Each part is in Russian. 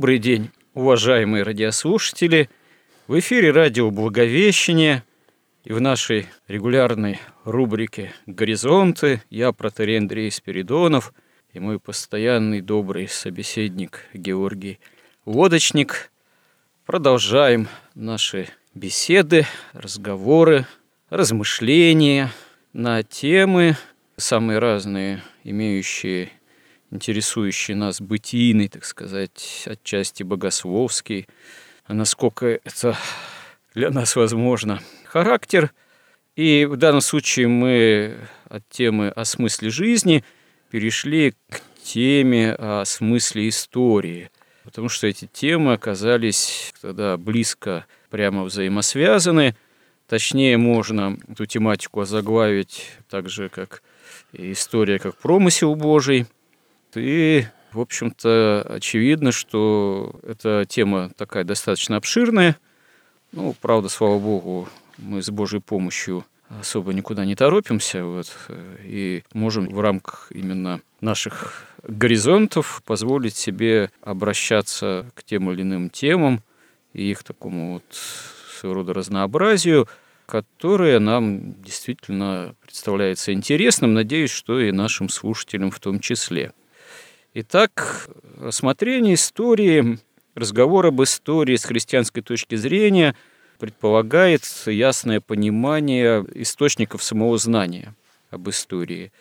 Добрый день, уважаемые радиослушатели. В эфире радио «Благовещение» и в нашей регулярной рубрике «Горизонты» я, протерей Андрей Спиридонов, и мой постоянный добрый собеседник Георгий Лодочник. Продолжаем наши беседы, разговоры, размышления на темы самые разные, имеющие интересующий нас бытийный, так сказать, отчасти богословский, а насколько это для нас возможно, характер. И в данном случае мы от темы о смысле жизни перешли к теме о смысле истории, потому что эти темы оказались тогда близко, прямо взаимосвязаны. Точнее, можно эту тематику озаглавить так же, как история как промысел Божий – и, в общем-то, очевидно, что эта тема такая достаточно обширная. Ну, правда, слава богу, мы с Божьей помощью особо никуда не торопимся, вот, и можем в рамках именно наших горизонтов позволить себе обращаться к тем или иным темам и их такому вот своего рода разнообразию, которое нам действительно представляется интересным, надеюсь, что и нашим слушателям в том числе. Итак, рассмотрение истории, разговор об истории с христианской точки зрения предполагает ясное понимание источников самого знания об истории.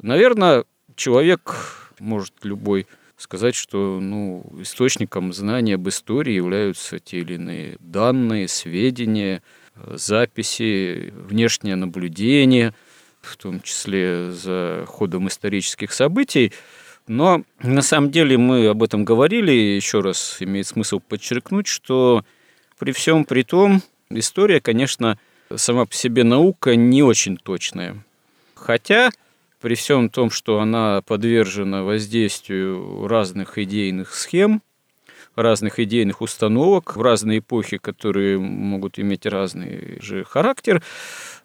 Наверное, человек может любой сказать, что ну, источником знания об истории являются те или иные данные, сведения, записи, внешнее наблюдение, в том числе за ходом исторических событий – но на самом деле мы об этом говорили, еще раз имеет смысл подчеркнуть, что при всем при том история, конечно, сама по себе наука не очень точная. Хотя при всем том, что она подвержена воздействию разных идейных схем, разных идейных установок в разные эпохи, которые могут иметь разный же характер.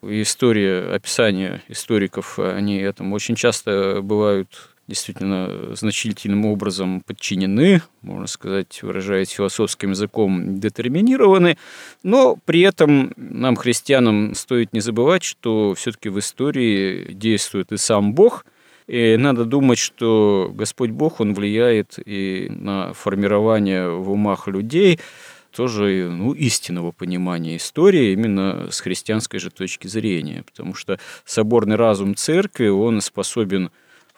История, описания историков, они этому очень часто бывают действительно значительным образом подчинены, можно сказать, выражаясь философским языком, детерминированы, но при этом нам, христианам, стоит не забывать, что все-таки в истории действует и сам Бог, и надо думать, что Господь Бог, Он влияет и на формирование в умах людей, тоже ну, истинного понимания истории именно с христианской же точки зрения, потому что соборный разум церкви, он способен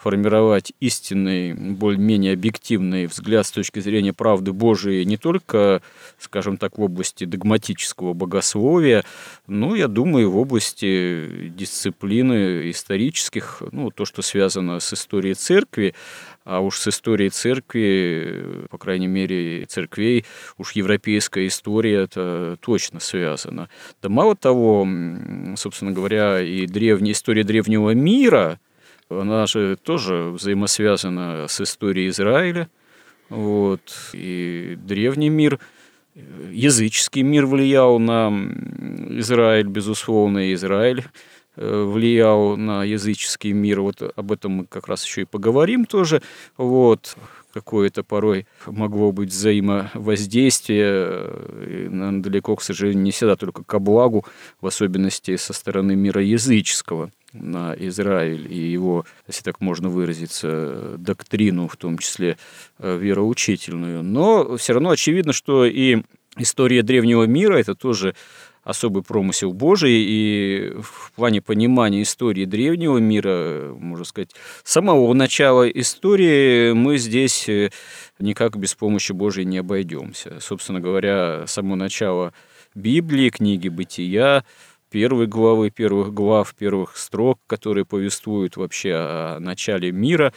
формировать истинный, более-менее объективный взгляд с точки зрения правды Божией не только, скажем так, в области догматического богословия, но, я думаю, в области дисциплины исторических, ну, то, что связано с историей церкви, а уж с историей церкви, по крайней мере, церквей, уж европейская история это точно связана. Да мало того, собственно говоря, и древняя история древнего мира – она же тоже взаимосвязана с историей Израиля. Вот. И древний мир, языческий мир влиял на Израиль, безусловно, и Израиль э, влиял на языческий мир. Вот об этом мы как раз еще и поговорим тоже. Вот какое-то порой могло быть взаимовоздействие, но далеко, к сожалению, не всегда только ко благу, в особенности со стороны мира языческого на Израиль и его, если так можно выразиться, доктрину, в том числе э, вероучительную. Но все равно очевидно, что и история древнего мира – это тоже особый промысел Божий, и в плане понимания истории древнего мира, можно сказать, самого начала истории мы здесь э, никак без помощи Божией не обойдемся. Собственно говоря, само начало Библии, книги «Бытия», первой главы, первых глав, первых строк, которые повествуют вообще о начале мира,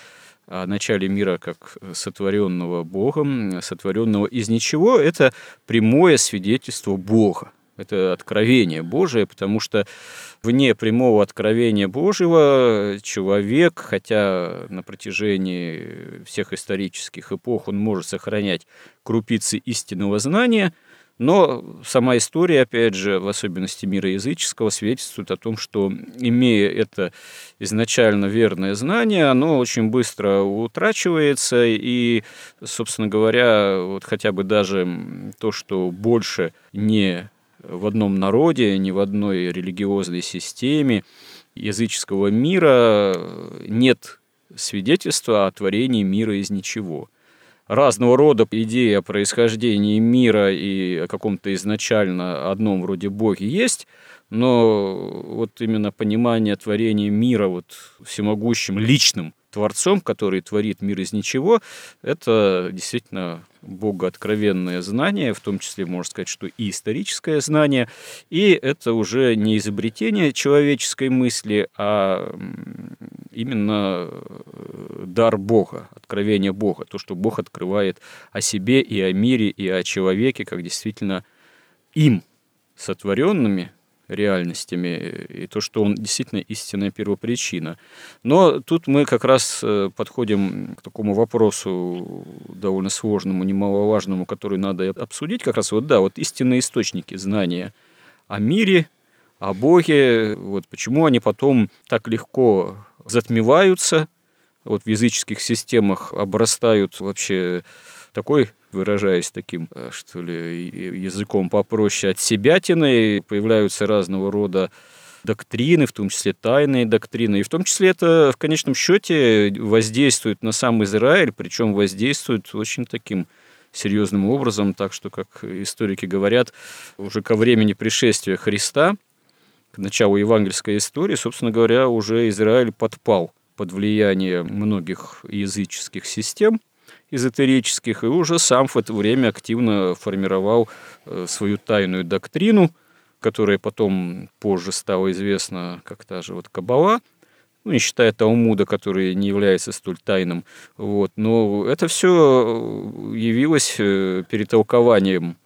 о начале мира как сотворенного Богом, сотворенного из ничего, это прямое свидетельство Бога. Это откровение Божие, потому что вне прямого откровения Божьего человек, хотя на протяжении всех исторических эпох он может сохранять крупицы истинного знания – но сама история, опять же, в особенности мира языческого, свидетельствует о том, что, имея это изначально верное знание, оно очень быстро утрачивается, и, собственно говоря, вот хотя бы даже то, что больше не в одном народе, ни в одной религиозной системе языческого мира нет свидетельства о творении мира из ничего разного рода идеи о происхождении мира и о каком-то изначально одном вроде Боге есть, но вот именно понимание творения мира вот всемогущим личным Творцом, который творит мир из ничего, это действительно богооткровенное знание, в том числе, можно сказать, что и историческое знание, и это уже не изобретение человеческой мысли, а именно э, дар Бога, откровение Бога, то, что Бог открывает о себе и о мире, и о человеке, как действительно им сотворенными, реальностями, и то, что он действительно истинная первопричина. Но тут мы как раз э, подходим к такому вопросу довольно сложному, немаловажному, который надо обсудить, как раз вот, да, вот истинные источники знания о мире, о Боге, вот почему они потом так легко затмеваются, вот в языческих системах обрастают вообще такой выражаясь таким, э, что ли, языком попроще, от себятины, появляются разного рода доктрины, в том числе тайные доктрины. И в том числе это в конечном счете воздействует на сам Израиль, причем воздействует очень таким серьезным образом, так что, как историки говорят, уже ко времени пришествия Христа, к началу евангельской истории, собственно говоря, уже Израиль подпал под влияние многих языческих систем – эзотерических, и уже сам в это время активно формировал э, свою тайную доктрину, которая потом позже стала известна как та же вот Кабала, ну, не считая Талмуда, который не является столь тайным. Вот. Но это все явилось э, перетолкованием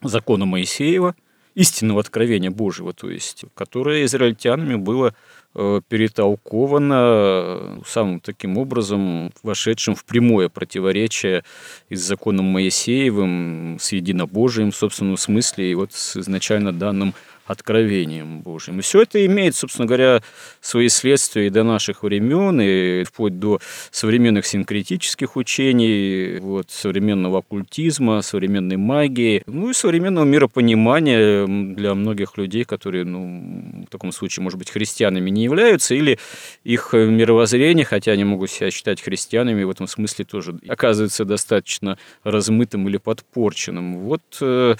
закона Моисеева, истинного откровения Божьего, то есть, которое израильтянами было Э, перетолковано э, самым таким образом, вошедшим в прямое противоречие и с законом Моисеевым, с единобожием в собственном смысле, и вот с изначально данным откровением Божьим. И все это имеет, собственно говоря, свои следствия и до наших времен, и вплоть до современных синкретических учений, вот, современного оккультизма, современной магии, ну и современного миропонимания для многих людей, которые, ну, в таком случае, может быть, христианами не являются, или их мировоззрение, хотя они могут себя считать христианами, в этом смысле тоже оказывается достаточно размытым или подпорченным. Вот э,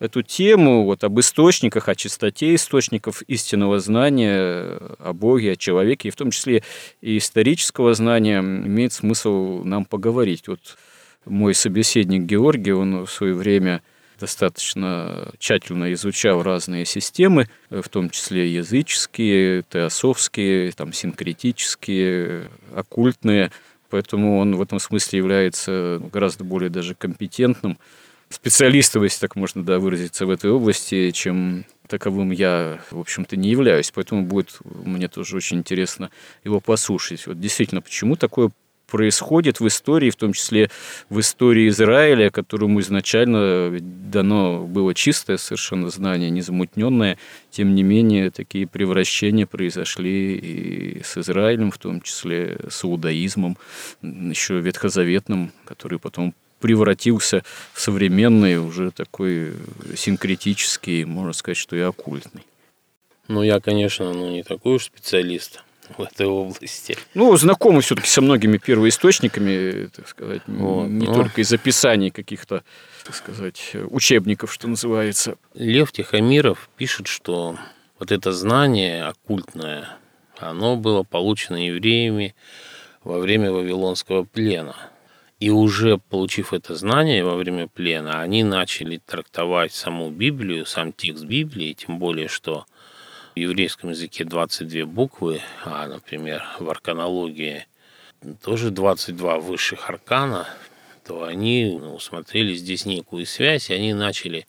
эту тему вот, об источниках, о чистоте источников истинного знания о Боге, о человеке, и в том числе и исторического знания, имеет смысл нам поговорить. Вот мой собеседник Георгий, он в свое время достаточно тщательно изучал разные системы, в том числе языческие, теософские, там, синкретические, оккультные, поэтому он в этом смысле является гораздо более даже компетентным специалистом, если так можно да, выразиться, в этой области, чем таковым я, в общем-то, не являюсь. Поэтому будет мне тоже очень интересно его послушать. Вот действительно, почему такое происходит в истории, в том числе в истории Израиля, которому изначально дано было чистое совершенно знание, незамутненное. Тем не менее, такие превращения произошли и с Израилем, в том числе с иудаизмом, еще ветхозаветным, который потом превратился в современный, уже такой синкретический, можно сказать, что и оккультный. Ну, я, конечно, ну, не такой уж специалист в этой области. Ну, знакомы все-таки со многими первоисточниками, так сказать, вот, не ну... только из описаний каких-то, так сказать, учебников, что называется. Лев Тихомиров пишет, что вот это знание оккультное, оно было получено евреями во время Вавилонского плена. И уже получив это знание во время плена, они начали трактовать саму Библию, сам текст Библии, тем более, что в еврейском языке 22 буквы, а, например, в арканологии тоже 22 высших аркана, то они ну, усмотрели здесь некую связь, и они начали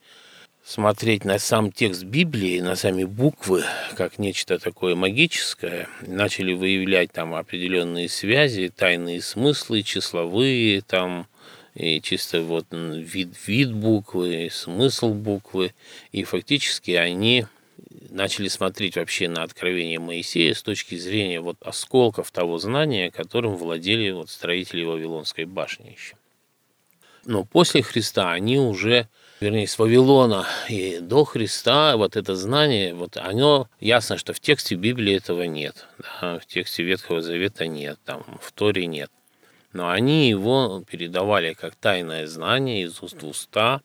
смотреть на сам текст Библии, на сами буквы, как нечто такое магическое, начали выявлять там определенные связи, тайные смыслы, числовые, там, и чисто вот вид, вид буквы, смысл буквы, и фактически они начали смотреть вообще на откровение Моисея с точки зрения вот осколков того знания, которым владели вот строители Вавилонской башни еще. Но после Христа они уже вернее, с Вавилона и до Христа, вот это знание, вот оно, ясно, что в тексте Библии этого нет, да, в тексте Ветхого Завета нет, там, в Торе нет. Но они его передавали как тайное знание из уст в уста,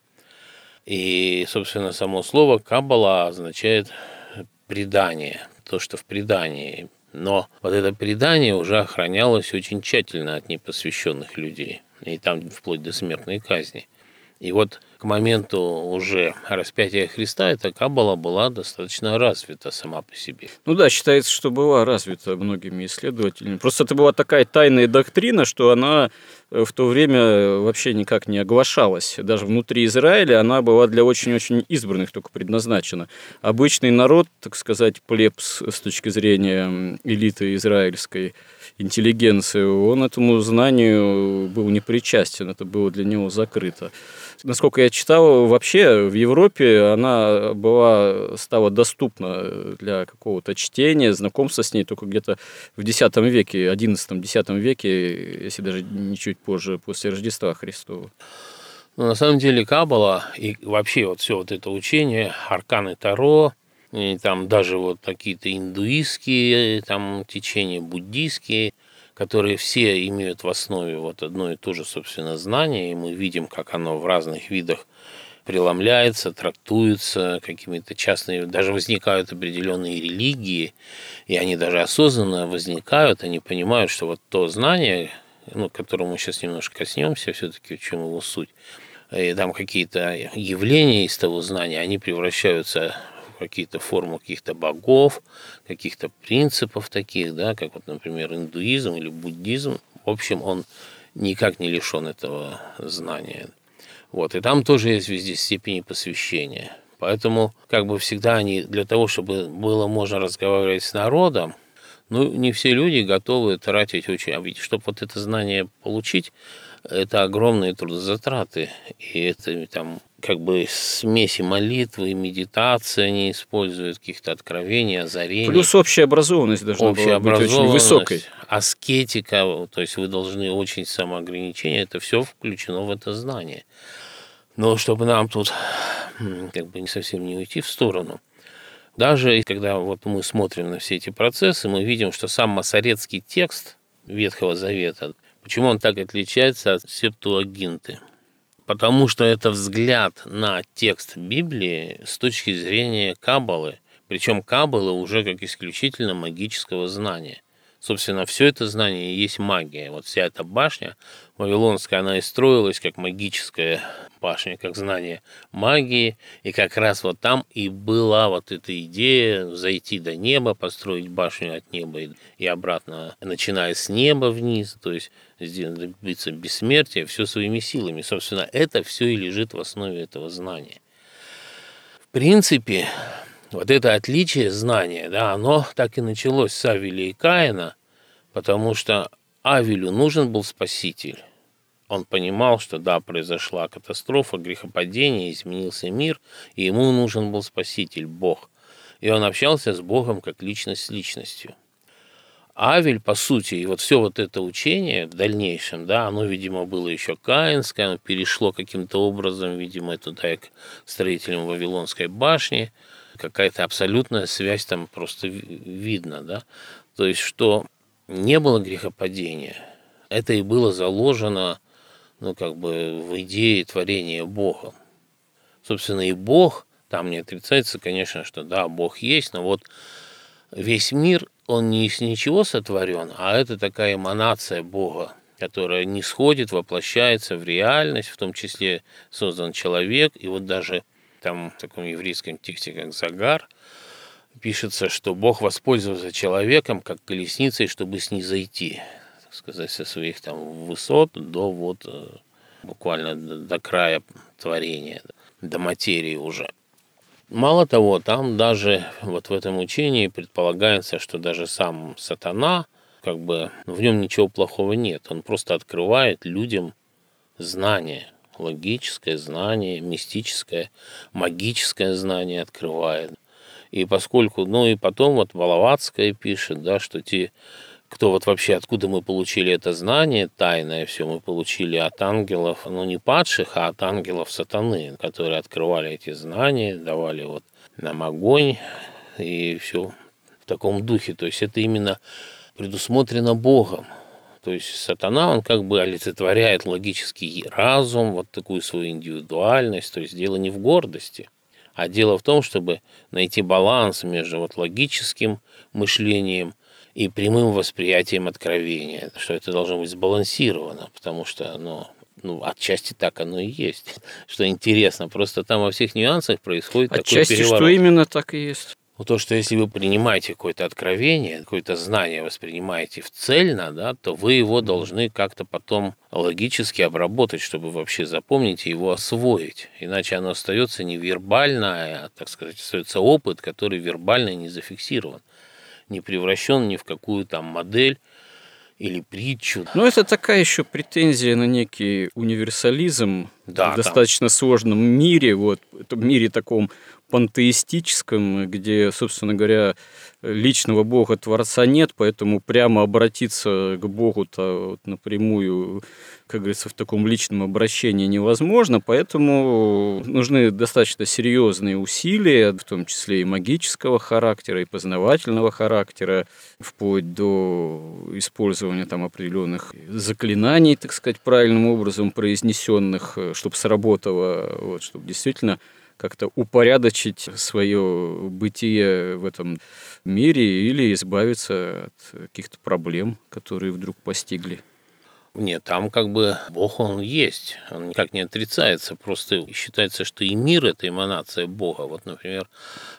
и, собственно, само слово «каббала» означает предание, то, что в предании. Но вот это предание уже охранялось очень тщательно от непосвященных людей, и там вплоть до смертной казни. И вот к моменту уже распятия Христа эта каббала была достаточно развита сама по себе. Ну да, считается, что была развита многими исследователями. Просто это была такая тайная доктрина, что она э, в то время вообще никак не оглашалась. Даже внутри Израиля она была для очень-очень избранных только предназначена. Обычный народ, так сказать, плебс с точки зрения элиты израильской, интеллигенции, он этому знанию был не причастен, это было для него закрыто насколько я читал, вообще в Европе она была, стала доступна для какого-то чтения, знакомства с ней только где-то в X веке, XI-X веке, если даже не чуть позже, после Рождества Христова. Ну, на самом деле Кабала и вообще вот все вот это учение, арканы Таро, и там даже вот какие-то индуистские там течения, буддийские, которые все имеют в основе вот одно и то же, собственно, знание, и мы видим, как оно в разных видах преломляется, трактуется какими-то частными, даже возникают определенные религии, и они даже осознанно возникают, они понимают, что вот то знание, ну, к которому мы сейчас немножко коснемся, все-таки в чем его суть, и там какие-то явления из того знания, они превращаются какие-то формы каких-то богов, каких-то принципов таких, да, как вот, например, индуизм или буддизм. В общем, он никак не лишен этого знания. Вот, и там тоже есть везде степени посвящения. Поэтому, как бы всегда они, для того, чтобы было можно разговаривать с народом, ну, не все люди готовы тратить очень... А ведь, чтобы вот это знание получить, это огромные трудозатраты. И это там как бы смеси молитвы и медитации они используют, каких-то откровений, озарений. Плюс общая образованность должна общая была быть очень высокой. Аскетика, то есть вы должны очень самоограничение, это все включено в это знание. Но чтобы нам тут как бы не совсем не уйти в сторону, даже когда вот мы смотрим на все эти процессы, мы видим, что сам масоретский текст Ветхого Завета, почему он так отличается от септуагинты – потому что это взгляд на текст Библии с точки зрения Каббалы, причем Каббалы уже как исключительно магического знания. Собственно, все это знание и есть магия. Вот вся эта башня Вавилонская, она и строилась как магическая башня, как знание магии. И как раз вот там и была вот эта идея зайти до неба, построить башню от неба и обратно, начиная с неба вниз, то есть добиться бессмертия, все своими силами. Собственно, это все и лежит в основе этого знания. В принципе, вот это отличие знания, да, оно так и началось с Авеля и Каина, потому что Авелю нужен был спаситель. Он понимал, что да, произошла катастрофа, грехопадение, изменился мир, и ему нужен был спаситель, Бог. И он общался с Богом как личность с личностью. Авель, по сути, и вот все вот это учение в дальнейшем, да, оно, видимо, было еще каинское, оно перешло каким-то образом, видимо, туда к строителям Вавилонской башни – какая-то абсолютная связь там просто видно, да. То есть, что не было грехопадения. Это и было заложено, ну, как бы в идее творения Бога. Собственно, и Бог, там не отрицается, конечно, что да, Бог есть, но вот весь мир, он не из ничего сотворен, а это такая эманация Бога, которая не сходит, воплощается в реальность, в том числе создан человек, и вот даже там в таком еврейском тексте, как Загар, пишется, что Бог воспользовался человеком как колесницей, чтобы снизойти, так сказать, со своих там высот до вот э, буквально до края творения, до материи уже. Мало того, там даже вот в этом учении предполагается, что даже сам сатана, как бы в нем ничего плохого нет. Он просто открывает людям знание, логическое знание, мистическое, магическое знание открывает. И поскольку, ну и потом вот Воловацкая пишет, да, что те, кто вот вообще, откуда мы получили это знание тайное все, мы получили от ангелов, ну не падших, а от ангелов сатаны, которые открывали эти знания, давали вот нам огонь и все в таком духе. То есть это именно предусмотрено Богом. То есть сатана, он как бы олицетворяет логический разум, вот такую свою индивидуальность. То есть дело не в гордости, а дело в том, чтобы найти баланс между вот логическим мышлением и прямым восприятием откровения, что это должно быть сбалансировано, потому что оно ну, отчасти так оно и есть. Что интересно, просто там во всех нюансах происходит отчасти, такой переворот. что именно так и есть. Ну, то, что если вы принимаете какое-то откровение, какое-то знание воспринимаете в цельно, да, то вы его должны как-то потом логически обработать, чтобы вообще запомнить и его освоить. Иначе оно остается не вербально, а, так сказать, остается опыт, который вербально не зафиксирован не превращен ни в какую там модель или притчу. Ну, это такая еще претензия на некий универсализм да, в достаточно там. сложном мире, вот, в мире таком пантеистическом, где, собственно говоря, личного Бога Творца нет, поэтому прямо обратиться к Богу-то вот напрямую, как говорится, в таком личном обращении невозможно, поэтому нужны достаточно серьезные усилия, в том числе и магического характера, и познавательного характера, вплоть до использования там определенных заклинаний, так сказать, правильным образом произнесенных, чтобы сработало, вот, чтобы действительно как-то упорядочить свое бытие в этом мире или избавиться от каких-то проблем, которые вдруг постигли. Нет, там как бы Бог, он есть, он никак не отрицается, просто считается, что и мир – это эманация Бога. Вот, например,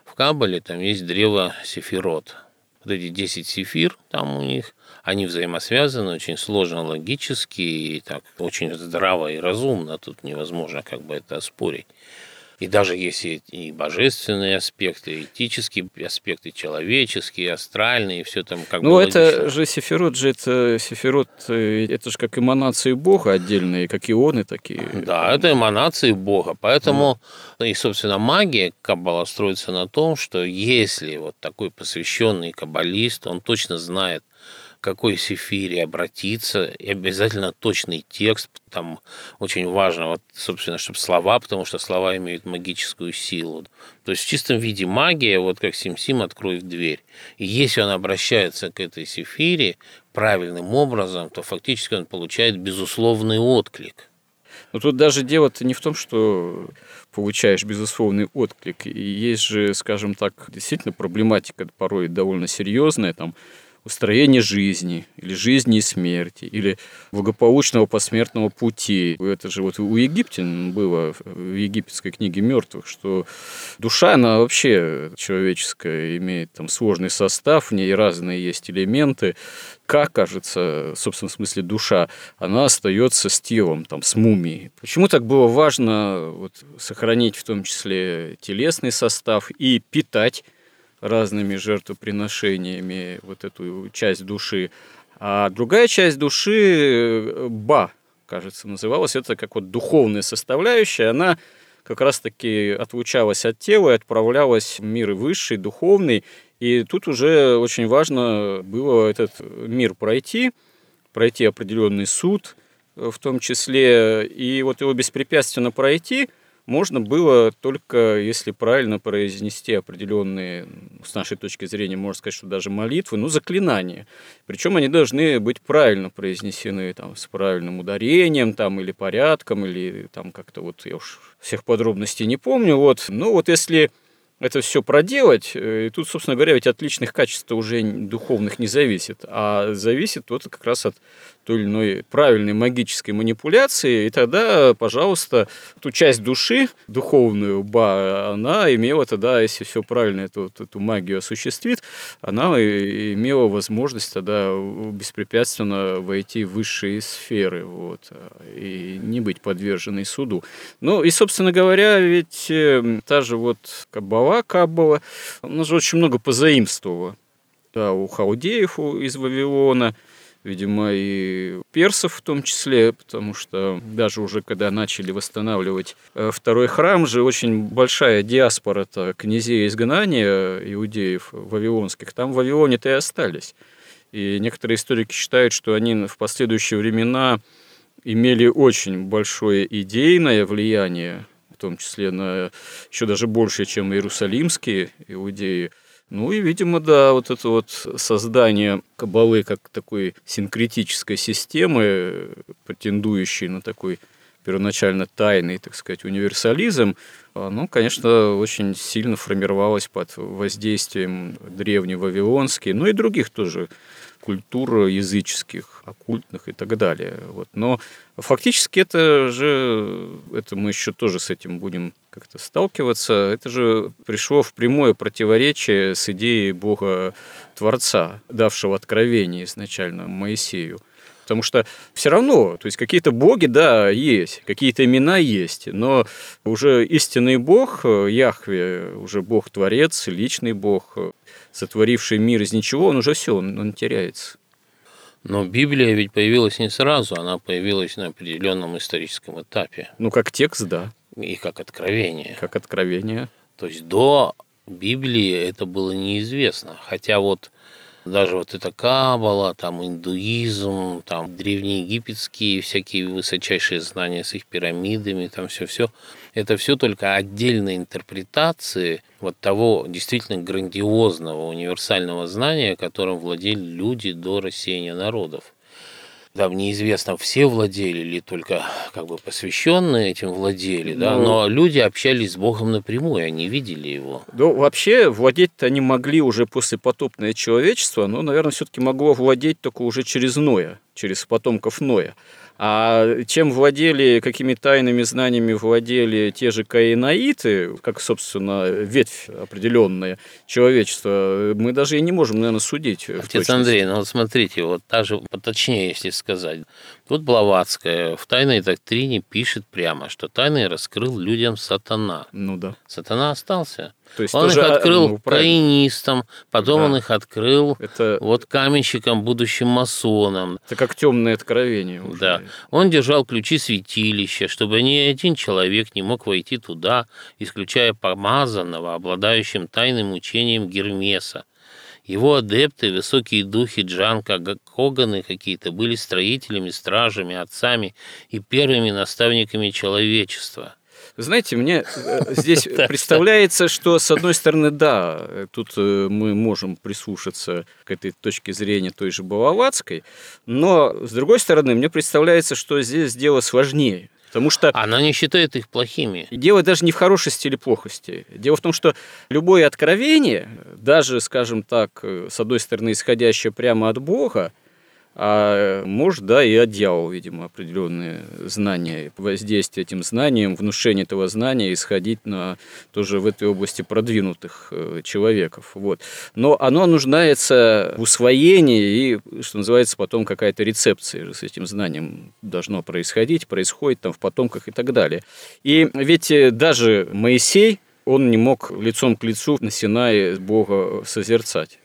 в Кабале там есть древо Сефирот. Вот эти 10 сефир там у них, они взаимосвязаны, очень сложно логически, и так очень здраво и разумно, тут невозможно как бы это оспорить. И даже если и божественные аспекты, этические аспекты, человеческие, астральные, и все там как ну, бы... Ну, это логично. же Сефирот, же это Сефирот, э, это же как эманации Бога отдельные, как ионы такие. Да, это эманации Бога. Поэтому mm. и, собственно, магия Каббала строится на том, что если вот такой посвященный каббалист, он точно знает, какой сефире обратиться, и обязательно точный текст, там очень важно, вот, собственно, чтобы слова, потому что слова имеют магическую силу. То есть в чистом виде магия, вот как Сим-Сим, открой в дверь. И если он обращается к этой сефире правильным образом, то фактически он получает безусловный отклик. Но тут даже дело-то не в том, что получаешь безусловный отклик. И есть же, скажем так, действительно проблематика порой довольно серьезная, там устроения жизни, или жизни и смерти, или благополучного посмертного пути. Это же вот у египтян было в египетской книге мертвых, что душа, она вообще человеческая, имеет там сложный состав, в ней разные есть элементы. Как, кажется, в собственном смысле душа, она остается с телом, там, с мумией. Почему так было важно вот, сохранить в том числе телесный состав и питать разными жертвоприношениями вот эту часть души. А другая часть души, э, ба, кажется, называлась, это как вот духовная составляющая, она как раз-таки отлучалась от тела и отправлялась в мир высший, духовный. И тут уже очень важно было этот мир пройти, пройти определенный суд в том числе, и вот его беспрепятственно пройти – можно было только если правильно произнести определенные, с нашей точки зрения, можно сказать, что даже молитвы, ну, заклинания. Причем они должны быть правильно произнесены, там, с правильным ударением, там, или порядком, или там как-то вот, я уж всех подробностей не помню, вот. Ну, вот если это все проделать, э, и тут, собственно говоря, ведь от личных качеств уже духовных не зависит, а зависит вот как раз от той или иной правильной магической манипуляции, и тогда, пожалуйста, ту часть души, духовную, ба, она имела тогда, если все правильно эту, эту магию осуществит, она имела возможность тогда беспрепятственно войти в высшие сферы, вот, и не быть подверженной суду. Ну, и, собственно говоря, ведь э, та же вот Каббала, Каббала, она же очень много позаимствовала да, у хаудеев из Вавилона – видимо, и персов в том числе, потому что даже уже когда начали восстанавливать э, второй храм же, очень большая диаспора -то князей изгнания иудеев вавилонских, там в Вавилоне-то и остались. И некоторые историки считают, что они в последующие времена имели очень большое идейное влияние, в том числе на еще даже больше, чем иерусалимские иудеи – ну и, видимо, да, вот это вот создание кабалы как такой синкретической системы, претендующей на такой первоначально тайный, так сказать, универсализм, оно, конечно, очень сильно формировалось под воздействием древневавилонских, ну и других тоже культур языческих, оккультных и так далее. Вот. Но фактически это же, это мы еще тоже с этим будем как-то сталкиваться, это же пришло в прямое противоречие с идеей Бога Творца, давшего откровение изначально Моисею. Потому что все равно, то есть какие-то боги, да, есть, какие-то имена есть, но уже истинный бог, Яхве, уже бог-творец, личный бог, сотворивший мир из ничего, он уже все, он, он теряется. Но Библия ведь появилась не сразу, она появилась на определенном историческом этапе. Ну, как текст, да. И как откровение. Как откровение. То есть до Библии это было неизвестно. Хотя вот даже вот эта Кабала, там индуизм, там древнеегипетские всякие высочайшие знания с их пирамидами, там все-все, это все только отдельные интерпретации вот того действительно грандиозного универсального знания, которым владели люди до рассеяния народов. Там неизвестно, все владели или только как бы посвященные этим владели, да, ну, но люди общались с Богом напрямую, они видели его. Ну, вообще, владеть-то они могли уже после потопное человечество, но, наверное, все-таки могло владеть только уже через Ноя, через потомков Ноя. А чем владели, какими тайными знаниями владели те же каинаиты, как, собственно, ветвь определенная человечества, мы даже и не можем, наверное, судить. Отец Андрей, ну вот смотрите, вот даже поточнее, если сказать. Вот Блаватская в тайной доктрине пишет прямо, что тайны раскрыл людям сатана. Ну да. Сатана остался. То есть он тоже, их открыл ну, каинистам, потом да. он их открыл это... вот каменщикам, будущим масонам. Это как темное откровение. Уже. Да. Он держал ключи святилища, чтобы ни один человек не мог войти туда, исключая помазанного, обладающим тайным учением Гермеса. Его адепты, высокие духи Джанка, Коганы какие-то, были строителями, стражами, отцами и первыми наставниками человечества – знаете, мне э, здесь представляется, что, с одной стороны, да, тут э, мы можем прислушаться к этой точке зрения той же Балаватской, но, с другой стороны, мне представляется, что здесь дело сложнее. Потому что... Она не считает их плохими. Дело даже не в хорошести или плохости. Дело в том, что любое откровение, даже, скажем так, э, с одной стороны, исходящее прямо от Бога, а может, да, и от дьявола, видимо, определенные знания, воздействие этим знанием, внушение этого знания исходить на тоже в этой области продвинутых э, человеков. Вот. Но оно нуждается в усвоении и, что называется, потом какая-то рецепция с этим знанием должно происходить, происходит там в потомках и так далее. И ведь э, даже Моисей, он не мог лицом к лицу на Синае Бога созерцать.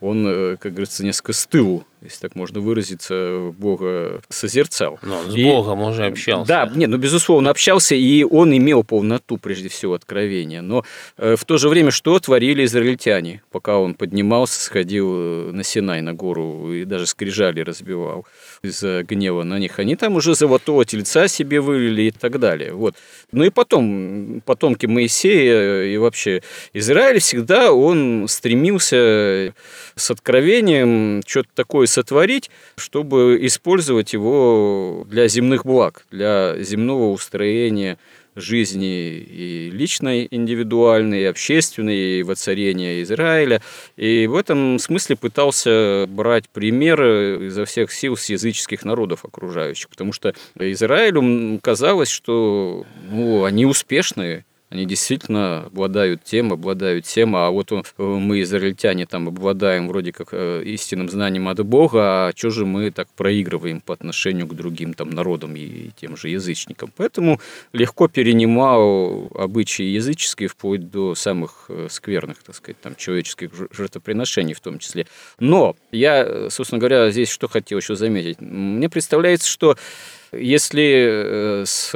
Он, э, как говорится, несколько стыл если так можно выразиться, Бога созерцал. Но он с и, Богом уже общался. Да, нет, ну, безусловно, общался, и он имел полноту, прежде всего, откровения. Но э, в то же время, что творили израильтяне, пока он поднимался, сходил э, на Синай, на гору, и даже скрижали разбивал из-за гнева на них. Они там уже золотого тельца себе вылили и так далее. Вот. Ну и потом, потомки Моисея и вообще Израиль всегда он стремился с откровением что-то такое сотворить, чтобы использовать его для земных благ, для земного устроения жизни и личной, индивидуальной, и общественной, и воцарения Израиля. И в этом смысле пытался брать примеры изо всех сил с языческих народов окружающих, потому что Израилю казалось, что ну, они успешные, они действительно обладают тем, обладают тем, а вот мы, израильтяне, там обладаем вроде как э, истинным знанием от Бога, а что же мы так проигрываем по отношению к другим там народам и тем же язычникам. Поэтому легко перенимал обычаи языческие вплоть до самых э, скверных, так сказать, там человеческих жертвоприношений в том числе. Но я, собственно говоря, здесь что хотел еще заметить. Мне представляется, что если э, с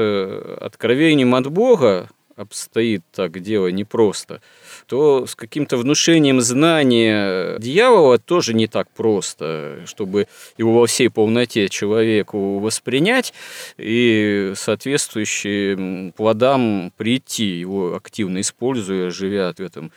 откровением от Бога обстоит так дело непросто, то с каким-то внушением знания дьявола тоже не так просто, чтобы его во всей полноте человеку воспринять и соответствующим плодам прийти, его активно используя, живя в этом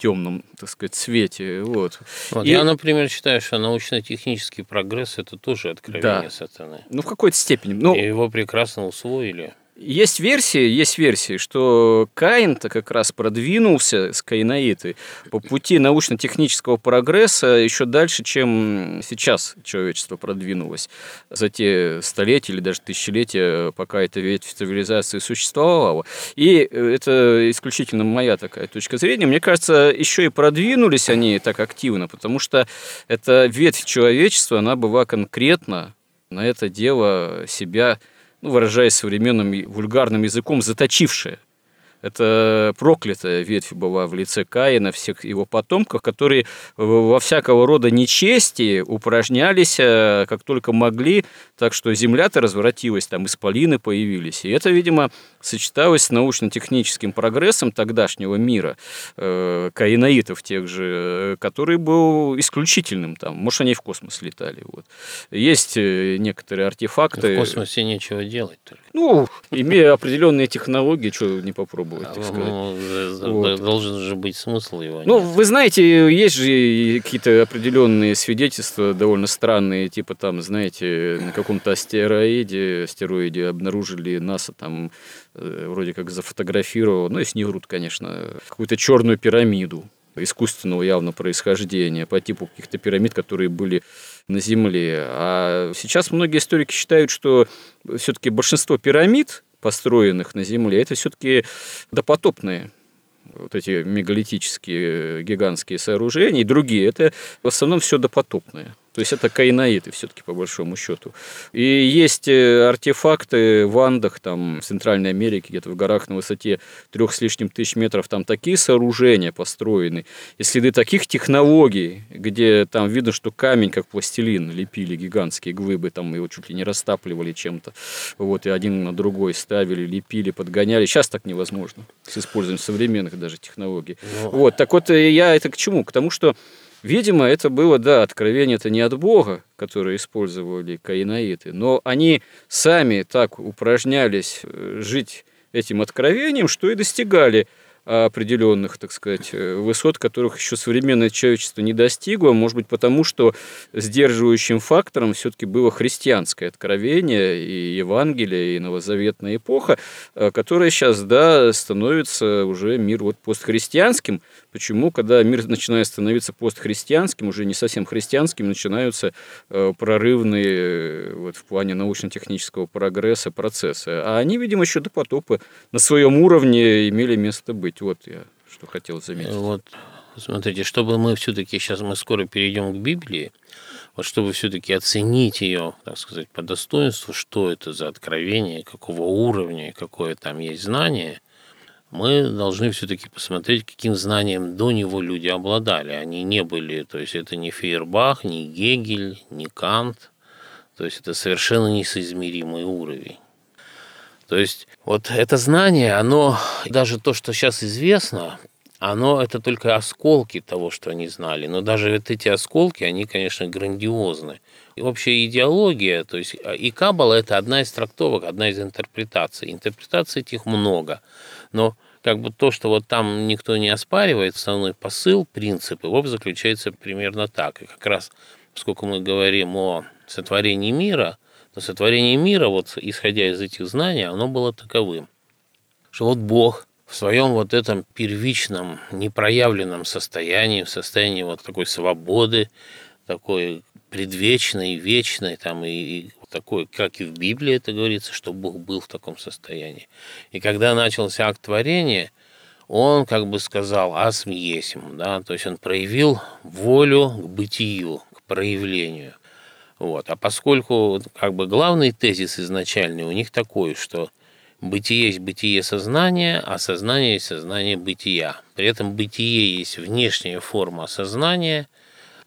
темном, так сказать, свете. Вот. Вот, и... Я, например, считаю, что научно-технический прогресс – это тоже откровение да. сатаны. Ну, в какой-то степени. Ну... И его прекрасно усвоили. Есть версии, есть версии, что Каин-то как раз продвинулся с каинаиты по пути научно-технического прогресса еще дальше, чем сейчас человечество продвинулось за те столетия или даже тысячелетия, пока эта ветвь цивилизации существовала. И это исключительно моя такая точка зрения. Мне кажется, еще и продвинулись они так активно, потому что эта ветвь человечества, она была конкретно на это дело себя ну, выражаясь современным вульгарным языком, заточившая это проклятая ветвь была в лице Каина, всех его потомков, которые во всякого рода нечестии упражнялись, э, как только могли, так что земля-то развратилась, там исполины появились. И это, видимо, сочеталось с научно-техническим прогрессом тогдашнего мира, э, каинаитов тех же, который был исключительным там. Может, они в космос летали. Вот. Есть э, некоторые артефакты. В космосе нечего делать только. Ну, имея определенные технологии, что не попробовать, так сказать. Ну, вот. Должен же быть смысл его. Ну, вы знаете, есть же какие-то определенные свидетельства довольно странные, типа там, знаете, на каком-то астероиде, астероиде обнаружили НАСА там э, вроде как зафотографировал, ну, если не врут, конечно, какую-то черную пирамиду искусственного явно происхождения, по типу каких-то пирамид, которые были на Земле. А сейчас многие историки считают, что все-таки большинство пирамид, построенных на Земле, это все-таки допотопные вот эти мегалитические гигантские сооружения и другие, это в основном все допотопное. То есть это каинаиты все-таки по большому счету. И есть э, артефакты в Андах, там в Центральной Америке, где-то в горах на высоте трех с лишним тысяч метров, там такие сооружения построены, и следы таких технологий, где там видно, что камень как пластилин лепили гигантские глыбы, там его чуть ли не растапливали чем-то, вот, и один на другой ставили, лепили, подгоняли. Сейчас так невозможно с использованием современных даже технологий. Но... Вот, так вот э, я это к чему? К тому, что Видимо, это было, да, откровение это не от Бога, которое использовали каинаиты, но они сами так упражнялись э, жить этим откровением, что и достигали определенных, так сказать, э, высот, которых еще современное человечество не достигло, может быть, потому что сдерживающим фактором все-таки было христианское откровение и Евангелие, и новозаветная эпоха, э, которая сейчас, да, становится уже мир вот постхристианским. Почему? Когда мир начинает становиться постхристианским, уже не совсем христианским, начинаются э, прорывные вот, в плане научно-технического прогресса процессы. А они, видимо, еще до потопа на своем уровне имели место быть. Вот я что хотел заметить. Вот, смотрите, чтобы мы все-таки сейчас мы скоро перейдем к Библии, вот чтобы все-таки оценить ее, так сказать, по достоинству, что это за откровение, какого уровня, какое там есть знание, мы должны все-таки посмотреть, каким знанием до него люди обладали. Они не были, то есть это не Фейербах, не Гегель, не Кант, то есть это совершенно несоизмеримый уровень. То есть вот это знание, оно, даже то, что сейчас известно, оно это только осколки того, что они знали. Но даже вот эти осколки, они, конечно, грандиозны. И общая идеология, то есть а, и Каббала – это одна из трактовок, одна из интерпретаций. Интерпретаций этих много. Но как бы то, что вот там никто не оспаривает, основной посыл, принцип его заключается примерно так. И как раз, поскольку мы говорим о сотворении мира, сотворение мира, вот исходя из этих знаний, оно было таковым, что вот Бог в своем вот этом первичном, непроявленном состоянии, в состоянии вот такой свободы, такой предвечной, вечной, там, и, и такой, как и в Библии это говорится, что Бог был в таком состоянии. И когда начался акт творения, он как бы сказал «асм есим», да, то есть он проявил волю к бытию, к проявлению. Вот. А поскольку как бы главный тезис изначальный у них такой, что Бытие есть бытие сознания, а сознание есть сознание бытия. При этом бытие есть внешняя форма сознания,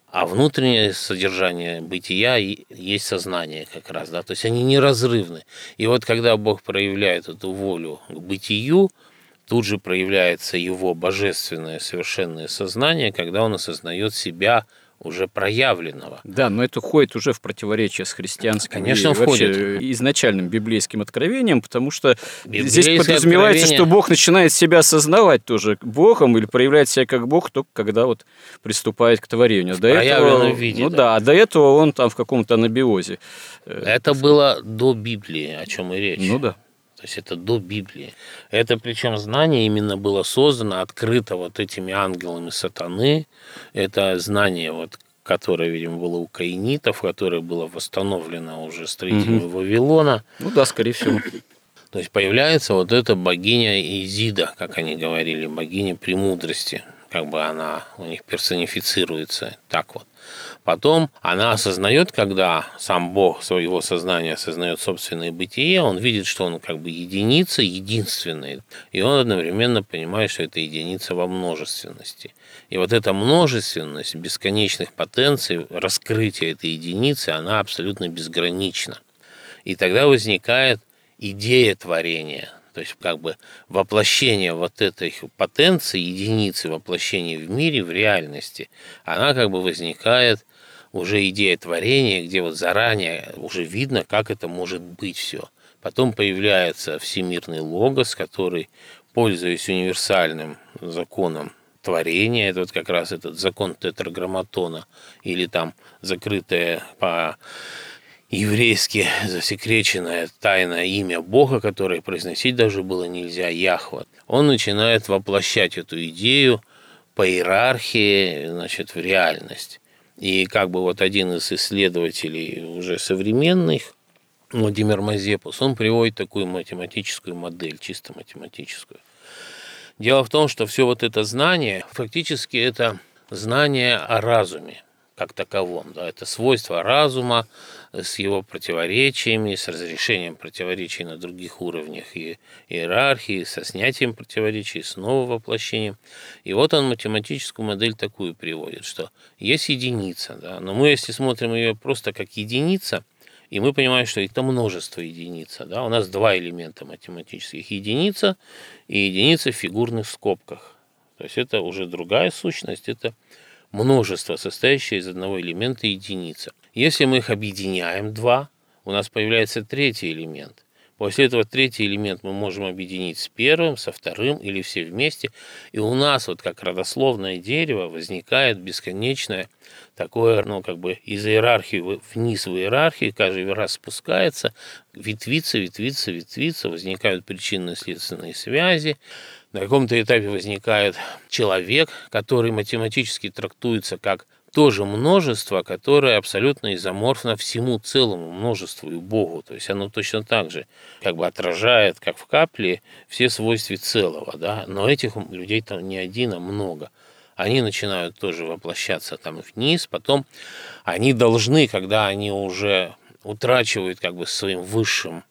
а внутреннее содержание бытия есть сознание как раз. Да? То есть они неразрывны. И вот когда Бог проявляет эту волю к бытию, тут же проявляется его божественное совершенное сознание, когда он осознает себя – уже проявленного. Да, но это входит уже в противоречие с христианским Конечно, и входит. изначальным библейским откровением, потому что здесь подразумевается, откровение... что Бог начинает себя осознавать тоже Богом или проявляет себя как Бог только когда вот приступает к творению. В до этого, виде. Ну да. да, до этого он там в каком-то анабиозе. Э, это было до Библии, о чем и речь. Ну да. То есть это до Библии. Это причем знание именно было создано, открыто вот этими ангелами сатаны. Это знание, вот, которое, видимо, было у каинитов, которое было восстановлено уже строителями угу. Вавилона. Ну да, скорее всего. То есть появляется вот эта богиня Изида, как они говорили, богиня премудрости. Как бы она у них персонифицируется так вот. Потом она осознает, когда сам Бог своего сознания осознает собственное бытие, он видит, что он как бы единица, единственный, и он одновременно понимает, что это единица во множественности. И вот эта множественность бесконечных потенций, раскрытие этой единицы, она абсолютно безгранична. И тогда возникает идея творения – то есть как бы воплощение вот этой потенции, единицы воплощения в мире, в реальности, она как бы возникает уже идея творения, где вот заранее уже видно, как это может быть все. Потом появляется всемирный логос, который, пользуясь универсальным законом творения, это вот как раз этот закон тетраграмматона, или там закрытое по еврейски засекреченное тайное имя Бога, которое произносить даже было нельзя, Яхва, он начинает воплощать эту идею по иерархии значит, в реальность. И как бы вот один из исследователей уже современных, Владимир Мазепус, он приводит такую математическую модель, чисто математическую. Дело в том, что все вот это знание, фактически это знание о разуме как таковом. Да, это свойство разума, с его противоречиями, с разрешением противоречий на других уровнях и иерархии, со снятием противоречий, с новым воплощением. И вот он математическую модель такую приводит, что есть единица, да, но мы, если смотрим ее просто как единица, и мы понимаем, что это множество единиц. Да? У нас два элемента математических. Единица и единица в фигурных скобках. То есть это уже другая сущность, это множество, состоящее из одного элемента единица. Если мы их объединяем два, у нас появляется третий элемент. После этого третий элемент мы можем объединить с первым, со вторым или все вместе. И у нас вот как родословное дерево возникает бесконечное такое, ну, как бы из иерархии вниз в иерархию, каждый раз спускается, ветвится, ветвится, ветвится, возникают причинно-следственные связи, на каком-то этапе возникает человек, который математически трактуется как тоже множество, которое абсолютно изоморфно всему целому множеству и Богу. То есть оно точно так же как бы отражает, как в капле, все свойства целого. Да? Но этих людей там не один, а много. Они начинают тоже воплощаться там вниз, потом они должны, когда они уже утрачивают как бы своим высшим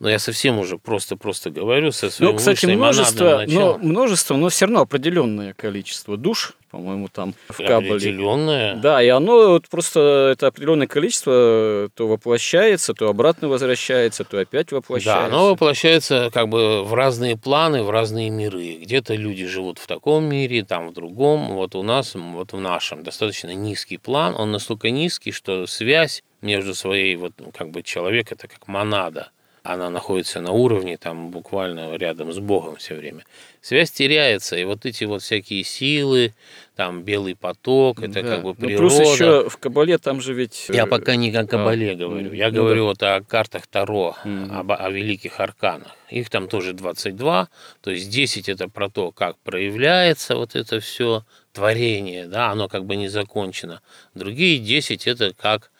но я совсем уже просто-просто говорю со своим Ну, кстати, множество, но множество, но все равно определенное количество душ, по-моему, там в Кабале. Определенное. Да, и оно вот просто это определенное количество то воплощается, то обратно возвращается, то опять воплощается. Да, оно воплощается как бы в разные планы, в разные миры. Где-то люди живут в таком мире, там в другом. Вот у нас, вот в нашем достаточно низкий план. Он настолько низкий, что связь между своей, вот как бы человек это как монада – она находится на уровне, там буквально рядом с Богом все время. Связь теряется, и вот эти вот всякие силы, там белый поток, это да. как бы природа. Ну, плюс еще в Кабале там же ведь... Я э, пока не о Кабале а, говорю, я ну, говорю да. вот о картах Таро, mm об, о великих арканах. Их там тоже 22, то есть 10 это про то, как проявляется вот это все творение, да, оно как бы не закончено. Другие 10 это как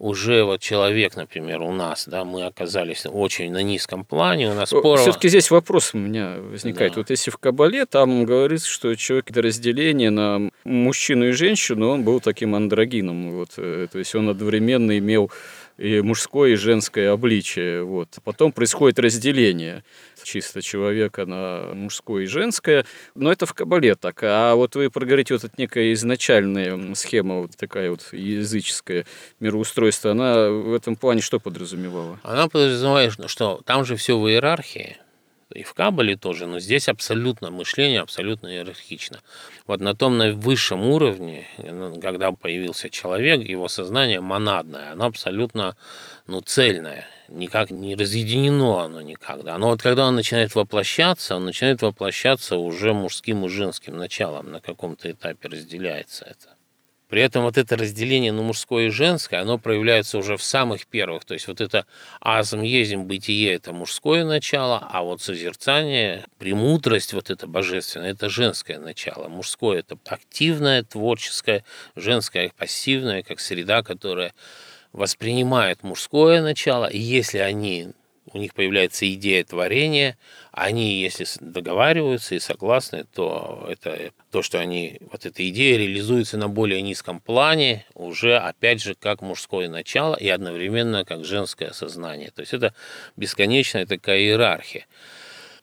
уже вот человек, например, у нас, да, мы оказались очень на низком плане, у нас споро... Все-таки здесь вопрос у меня возникает. Да. Вот если в Кабале там говорится, что человек это разделение на мужчину и женщину, он был таким андрогином, вот, э, то есть он одновременно имел и мужское, и женское обличие. Вот. Потом происходит разделение чисто человека на мужское и женское. Но это в Кабале так. А вот вы проговорите, вот эта некая изначальная схема, вот такая вот языческая мироустройство, она в этом плане что подразумевала? Она подразумевает, что там же все в иерархии, и в Кабале тоже, но здесь абсолютно мышление абсолютно иерархично. Вот на том на высшем уровне, ну, когда появился человек, его сознание монадное, оно абсолютно ну, цельное, никак не разъединено оно никогда. Но вот когда он начинает воплощаться, он начинает воплощаться уже мужским и женским началом, на каком-то этапе разделяется это. При этом вот это разделение на мужское и женское, оно проявляется уже в самых первых. То есть вот это азм, езим, бытие – это мужское начало, а вот созерцание, премудрость вот это божественное – это женское начало. Мужское – это активное, творческое, женское – пассивное, как среда, которая воспринимает мужское начало, и если они у них появляется идея творения, они, если договариваются и согласны, то это то, что они, вот эта идея реализуется на более низком плане, уже, опять же, как мужское начало и одновременно как женское сознание. То есть это бесконечная такая иерархия.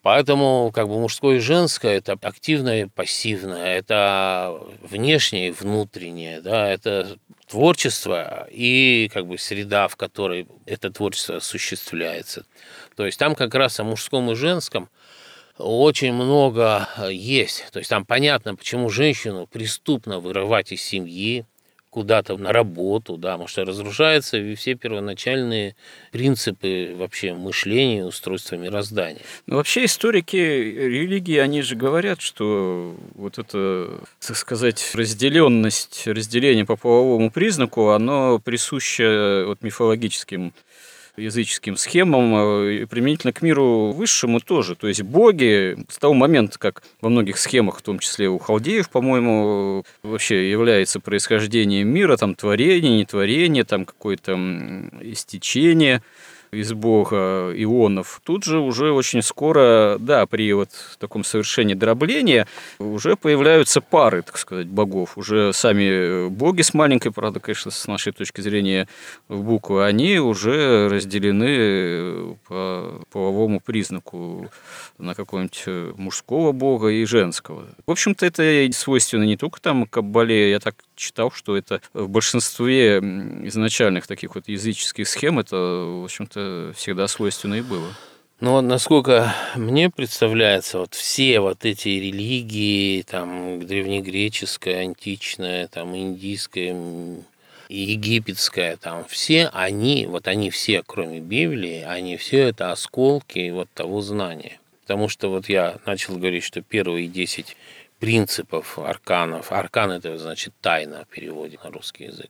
Поэтому как бы мужское и женское – это активное и пассивное, это внешнее и внутреннее, да, это творчество и как бы среда, в которой это творчество осуществляется. То есть там как раз о мужском и женском очень много есть. То есть там понятно, почему женщину преступно вырывать из семьи, куда-то на работу, да, потому что разрушаются все первоначальные принципы вообще мышления, устройства мироздания. Ну, вообще историки религии, они же говорят, что вот это, так сказать, разделенность, разделение по половому признаку, оно присуще вот мифологическим языческим схемам, э, и применительно к миру высшему тоже. То есть боги с того момента, как во многих схемах, в том числе у халдеев, по-моему, вообще является происхождением мира, там творение, нетворение, там какое-то истечение – из бога ионов, тут же уже очень скоро, да, при вот таком совершении дробления уже появляются пары, так сказать, богов. Уже сами боги с маленькой, правда, конечно, с нашей точки зрения в буквы, они уже разделены по половому признаку на какого-нибудь мужского бога и женского. В общем-то, это свойственно не только там Каббале, я так читал, что это в большинстве изначальных таких вот языческих схем это, в общем-то, всегда свойственно и было. Ну вот насколько мне представляется, вот все вот эти религии, там древнегреческая, античная, там индийская, египетская, там все они, вот они все, кроме Библии, они все это осколки вот того знания. Потому что вот я начал говорить, что первые десять принципов арканов. Аркан это значит тайна в переводе на русский язык.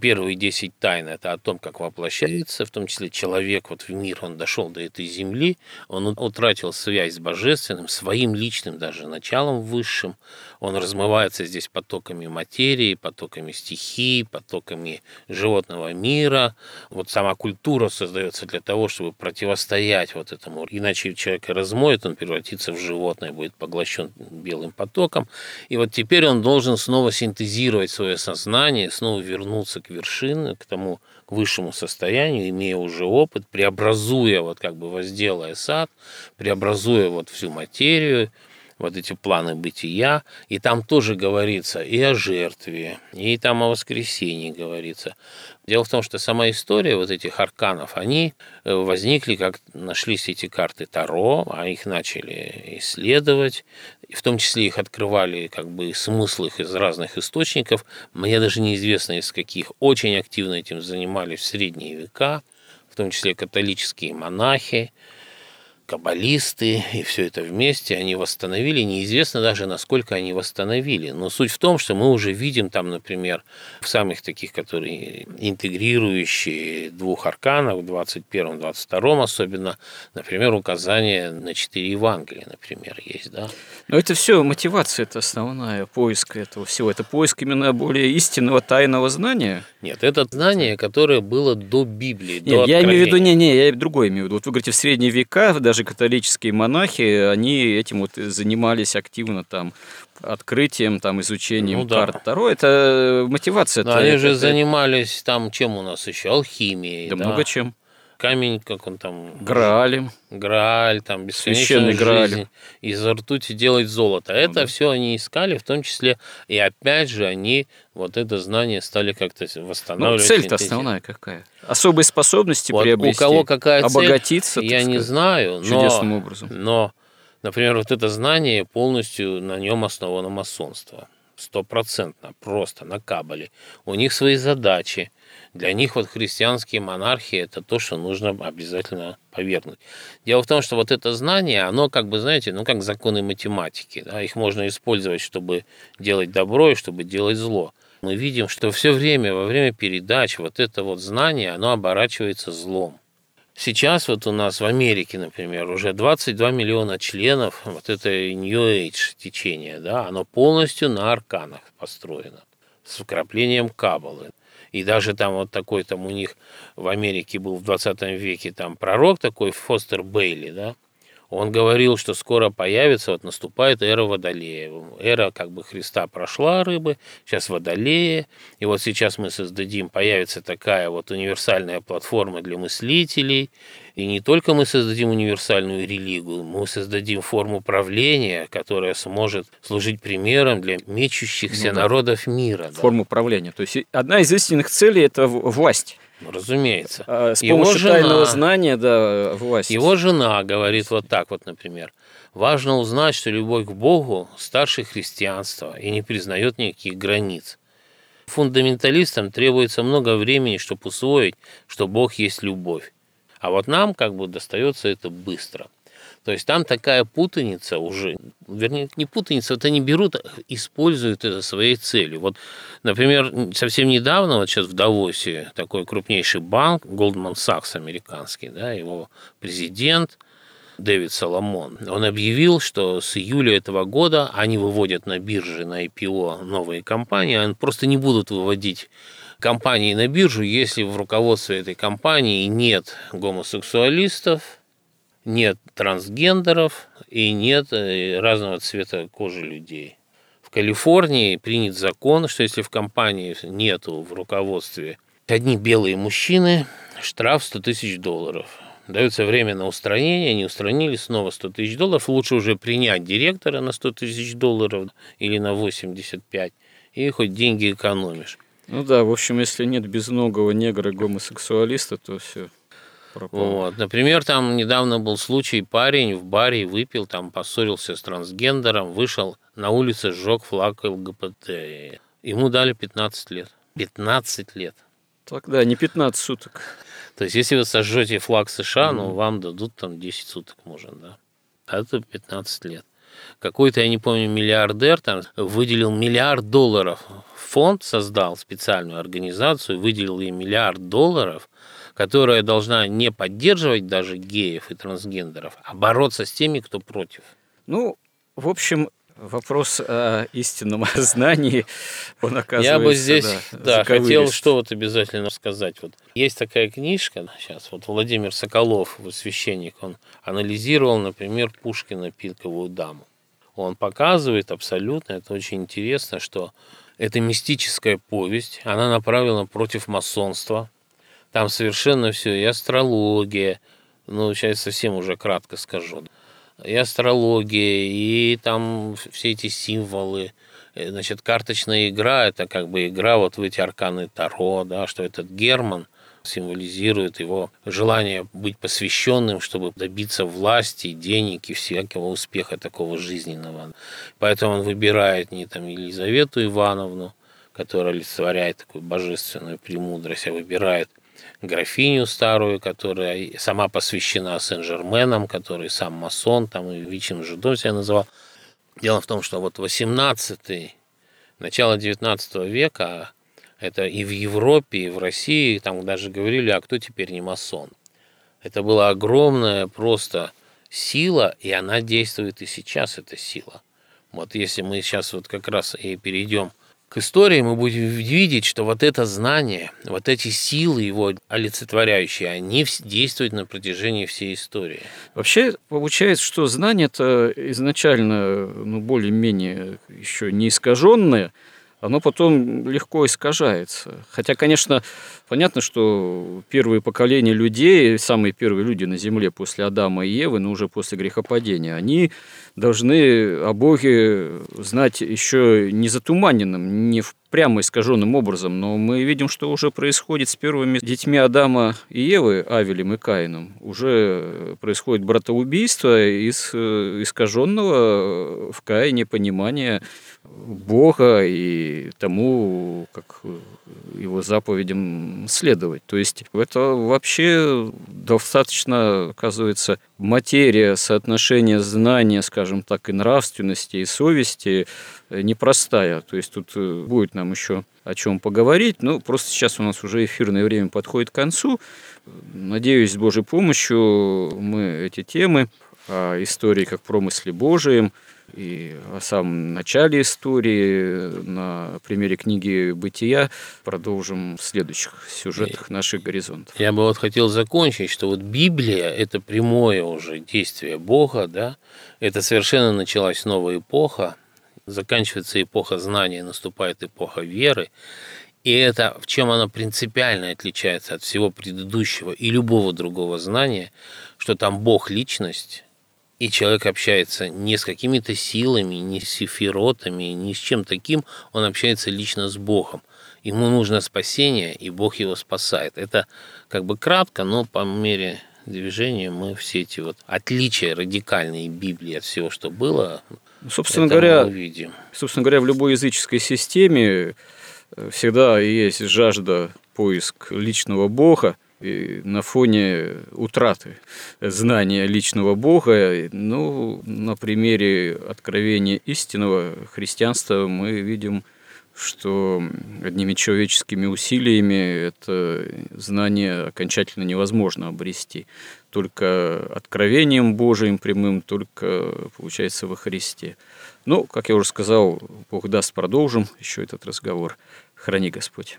Первые десять тайн – это о том, как воплощается, в том числе человек вот в мир, он дошел до этой земли, он утратил связь с божественным, своим личным даже началом высшим, он размывается здесь потоками материи, потоками стихий, потоками животного мира. Вот сама культура создается для того, чтобы противостоять вот этому. Иначе человека размоет, он превратится в животное, будет поглощен белым потоком. И вот теперь он должен снова синтезировать свое сознание, снова вернуться к вершине, к тому к высшему состоянию, имея уже опыт, преобразуя, вот как бы возделая сад, преобразуя вот всю материю, вот эти планы бытия, и там тоже говорится и о жертве, и там о воскресении говорится. Дело в том, что сама история вот этих арканов, они э, возникли, как нашлись эти карты Таро, а их начали исследовать, в том числе их открывали как бы смысл их из разных источников. Мне даже неизвестно из каких. Очень активно этим занимались в средние века, в том числе католические монахи, каббалисты, и все это вместе они восстановили. Неизвестно даже, насколько они восстановили. Но суть в том, что мы уже видим там, например, в самых таких, которые интегрирующие двух арканов, 21-22 особенно, например, указание на четыре Евангелия, например, есть, да? Но это все мотивация, это основная, поиск этого всего. Это поиск именно более истинного тайного знания? Нет, это знание, которое было до Библии, Нет, до я имею в виду, не, не, я другое имею в виду. Вот вы говорите, в средние века даже католические монахи, они этим вот занимались активно там открытием, там, изучением ну, да. карт Таро. Это мотивация. Да, они же это... занимались там, чем у нас еще? Алхимией. Да, да много чем камень, как он там... Граалем. Грааль, там, бесценный Грааль. Из ртути делать золото. Ну, это да. все они искали, в том числе, и опять же, они вот это знание стали как-то восстанавливать. Ну, цель-то основная какая? Особые способности вот приобрести? У кого какая цель, обогатиться, я сказать, не знаю. Но, чудесным образом. Но, например, вот это знание полностью на нем основано масонство. Стопроцентно, просто на кабале. У них свои задачи – для них вот христианские монархии – это то, что нужно обязательно повергнуть. Дело в том, что вот это знание, оно как бы, знаете, ну как законы математики. Да? Их можно использовать, чтобы делать добро и чтобы делать зло. Мы видим, что все время, во время передач, вот это вот знание, оно оборачивается злом. Сейчас вот у нас в Америке, например, уже 22 миллиона членов вот это New Age течение, да, оно полностью на арканах построено с вкраплением кабалы. И даже там вот такой там у них в Америке был в 20 веке там пророк такой Фостер Бейли, да, он говорил, что скоро появится, вот наступает эра Водолея. Эра как бы Христа прошла рыбы, сейчас Водолея. И вот сейчас мы создадим, появится такая вот универсальная платформа для мыслителей. И не только мы создадим универсальную религию, мы создадим форму правления, которая сможет служить примером для мечущихся ну, да. народов мира. Форму да. правления. То есть одна из истинных целей – это власть. Ну, разумеется. А, с его жена, тайного знания, да, власть. Его жена говорит вот так вот, например. Важно узнать, что любовь к Богу старше христианства и не признает никаких границ. Фундаменталистам требуется много времени, чтобы усвоить, что Бог есть любовь. А вот нам как бы достается это быстро – то есть там такая путаница уже, вернее, не путаница, вот они берут, используют это своей целью. Вот, например, совсем недавно, вот сейчас в Давосе такой крупнейший банк, Goldman Sachs американский, да, его президент Дэвид Соломон, он объявил, что с июля этого года они выводят на бирже, на IPO новые компании, они просто не будут выводить компании на биржу, если в руководстве этой компании нет гомосексуалистов, нет трансгендеров и нет э, разного цвета кожи людей. В Калифорнии принят закон, что если в компании нету в руководстве одни белые мужчины, штраф 100 тысяч долларов. Дается время на устранение, не устранили, снова 100 тысяч долларов. Лучше уже принять директора на 100 тысяч долларов или на 85, и хоть деньги экономишь. Ну да, в общем, если нет безногого негра-гомосексуалиста, то все пропал. Вот. Например, там недавно был случай, парень в баре выпил, там поссорился с трансгендером, вышел на улице, сжег флаг ЛГБТ. Ему дали 15 лет. 15 лет. Тогда не 15 суток. То есть, если вы сожжете флаг США, mm-hmm. ну, вам дадут там 10 суток, может, да. А это 15 лет. Какой-то, я не помню, миллиардер там выделил миллиард долларов. Фонд создал специальную организацию, выделил ей миллиард долларов которая должна не поддерживать даже геев и трансгендеров, а бороться с теми, кто против. Ну, в общем, вопрос о истинном знании, он оказывается... Я бы здесь, да, да хотел что вот обязательно сказать. Вот есть такая книжка, сейчас вот Владимир Соколов, вот священник, он анализировал, например, Пушкина «Пинковую даму». он показывает абсолютно, это очень интересно, что это мистическая повесть, она направлена против масонства. Там совершенно все, и астрология, ну, сейчас совсем уже кратко скажу, и астрология, и там все эти символы, э, значит, карточная игра, это как бы игра вот в эти арканы Таро, да, что этот Герман – символизирует его желание быть посвященным, чтобы добиться власти, денег и всякого успеха такого жизненного. Поэтому он выбирает не там Елизавету Ивановну, которая олицетворяет такую божественную премудрость, а выбирает графиню старую, которая сама посвящена Сен-Жерменам, который сам масон, там и Вичем Жидом себя называл. Дело в том, что вот 18 начало 19 века это и в Европе, и в России, там даже говорили, а кто теперь не масон. Это была огромная просто сила, и она действует и сейчас, эта сила. Вот если мы сейчас вот как раз и перейдем к истории, мы будем видеть, что вот это знание, вот эти силы его олицетворяющие, они действуют на протяжении всей истории. Вообще получается, что знание это изначально ну, более-менее еще не искаженное, оно потом легко искажается. Хотя, конечно, понятно, что первые поколения людей, самые первые люди на Земле после Адама и Евы, но уже после грехопадения, они должны о Боге знать еще не затуманенным, не в прямо искаженным образом, но мы видим, что уже происходит с первыми детьми Адама и Евы, Авелем и Каином. Уже происходит братоубийство из э, искаженного в Каине понимания Бога и тому, как его заповедям следовать. То есть это вообще достаточно, оказывается, материя соотношения знания, скажем так, и нравственности, и совести непростая. То есть тут э, будет нам еще о чем поговорить. Ну, просто сейчас у нас уже эфирное время подходит к концу. Надеюсь, с Божьей помощью мы эти темы о истории как промысле Божием и о самом начале истории на примере книги «Бытия» продолжим в следующих сюжетах наших горизонтов. Я бы вот хотел закончить, что вот Библия – это прямое уже действие Бога, да, это совершенно началась новая эпоха, заканчивается эпоха знания, наступает эпоха веры. И это, в чем она принципиально отличается от всего предыдущего и любого другого знания, что там Бог – личность, и человек общается не с какими-то силами, не с сефиротами, не с чем таким, он общается лично с Богом. Ему нужно спасение, и Бог его спасает. Это как бы кратко, но по мере движения мы все эти вот отличия радикальные Библии от всего, что было, Собственно говоря, собственно говоря, в любой языческой системе э, всегда есть жажда поиск личного Бога, и на фоне утраты знания личного Бога, ну, на примере откровения истинного христианства мы видим, что одними человеческими усилиями это знание окончательно невозможно обрести только откровением Божиим прямым, только, получается, во Христе. Ну, как я уже сказал, Бог даст, продолжим еще этот разговор. Храни Господь.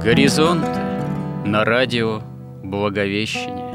Горизонт на радио Благовещение.